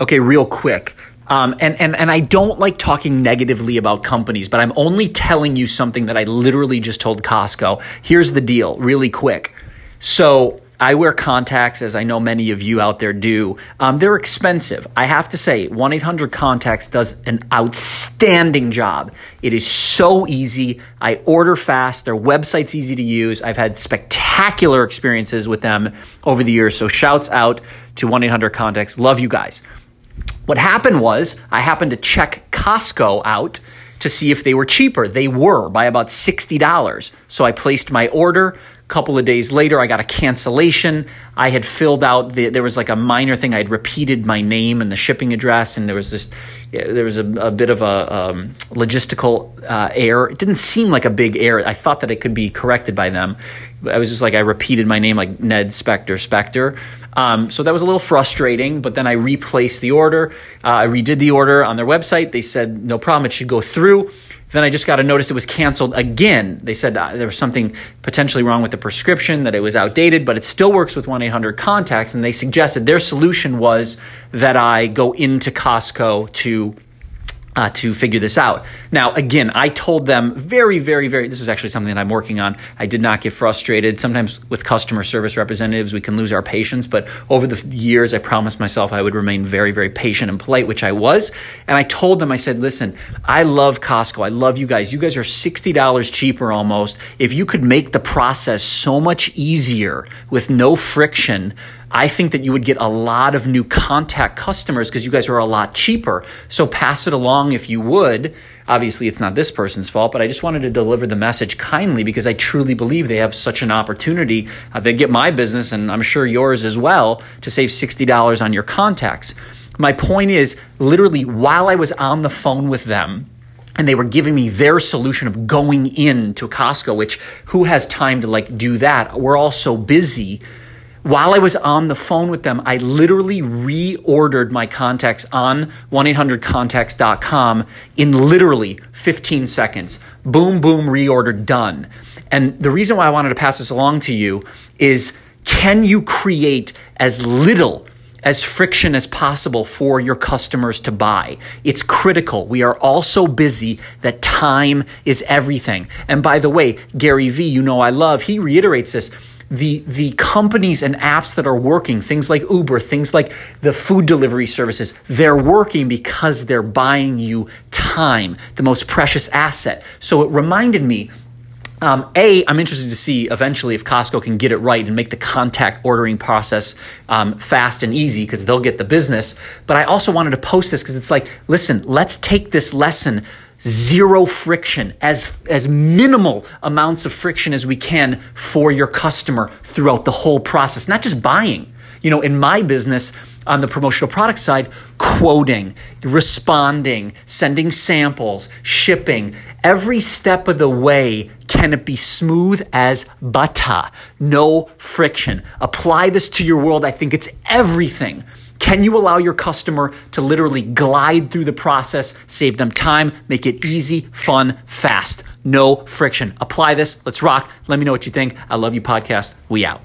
Okay, real quick. Um, and, and, and I don't like talking negatively about companies, but I'm only telling you something that I literally just told Costco. Here's the deal, really quick. So I wear contacts, as I know many of you out there do. Um, they're expensive. I have to say, 1 800 Contacts does an outstanding job. It is so easy. I order fast. Their website's easy to use. I've had spectacular experiences with them over the years. So, shouts out to 1 800 Contacts. Love you guys. What happened was, I happened to check Costco out to see if they were cheaper. They were by about $60. So I placed my order. A couple of days later i got a cancellation. I had filled out the, there was like a minor thing. I had repeated my name and the shipping address and there was this there was a, a bit of a um, logistical uh, error. It didn't seem like a big error. I thought that it could be corrected by them. I was just like i repeated my name like ned spector spector um, so that was a little frustrating, but then I replaced the order. Uh, I redid the order on their website. They said, no problem, it should go through. Then I just got a notice it was canceled again. They said uh, there was something potentially wrong with the prescription, that it was outdated, but it still works with 1 800 contacts. And they suggested their solution was that I go into Costco to uh, to figure this out. Now, again, I told them very, very, very, this is actually something that I'm working on. I did not get frustrated. Sometimes with customer service representatives, we can lose our patience, but over the years, I promised myself I would remain very, very patient and polite, which I was. And I told them, I said, listen, I love Costco. I love you guys. You guys are $60 cheaper almost. If you could make the process so much easier with no friction, I think that you would get a lot of new contact customers because you guys are a lot cheaper. So pass it along if you would. Obviously, it's not this person's fault, but I just wanted to deliver the message kindly because I truly believe they have such an opportunity. Uh, they get my business, and I'm sure yours as well, to save $60 on your contacts. My point is literally, while I was on the phone with them, and they were giving me their solution of going into Costco, which who has time to like do that? We're all so busy while I was on the phone with them, I literally reordered my contacts on 1-800-contacts.com in literally 15 seconds. Boom, boom, reordered, done. And the reason why I wanted to pass this along to you is can you create as little as friction as possible for your customers to buy. It's critical. We are all so busy that time is everything. And by the way, Gary Vee, you know I love, he reiterates this the the companies and apps that are working, things like Uber, things like the food delivery services, they're working because they're buying you time, the most precious asset. So it reminded me um, a, I'm interested to see eventually if Costco can get it right and make the contact ordering process um, fast and easy because they'll get the business. But I also wanted to post this because it's like, listen, let's take this lesson zero friction, as, as minimal amounts of friction as we can for your customer throughout the whole process, not just buying. You know, in my business, on the promotional product side, quoting, responding, sending samples, shipping, every step of the way can it be smooth as butter, no friction. Apply this to your world. I think it's everything can you allow your customer to literally glide through the process, save them time, make it easy, fun, fast? No friction. Apply this. Let's rock. Let me know what you think. I love you, podcast. We out.